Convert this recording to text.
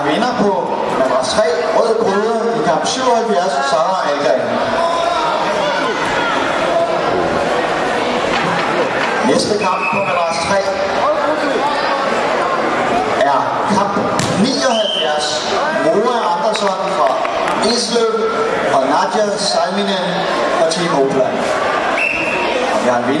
Vinder på nummer 3, Rød Gryde i kamp 77, Sara Algren. Næste kamp på nummer 3 er kamp 79, Moa Andersson fra Islev og Nadja Salminen fra Team Opland. Vi har en vinder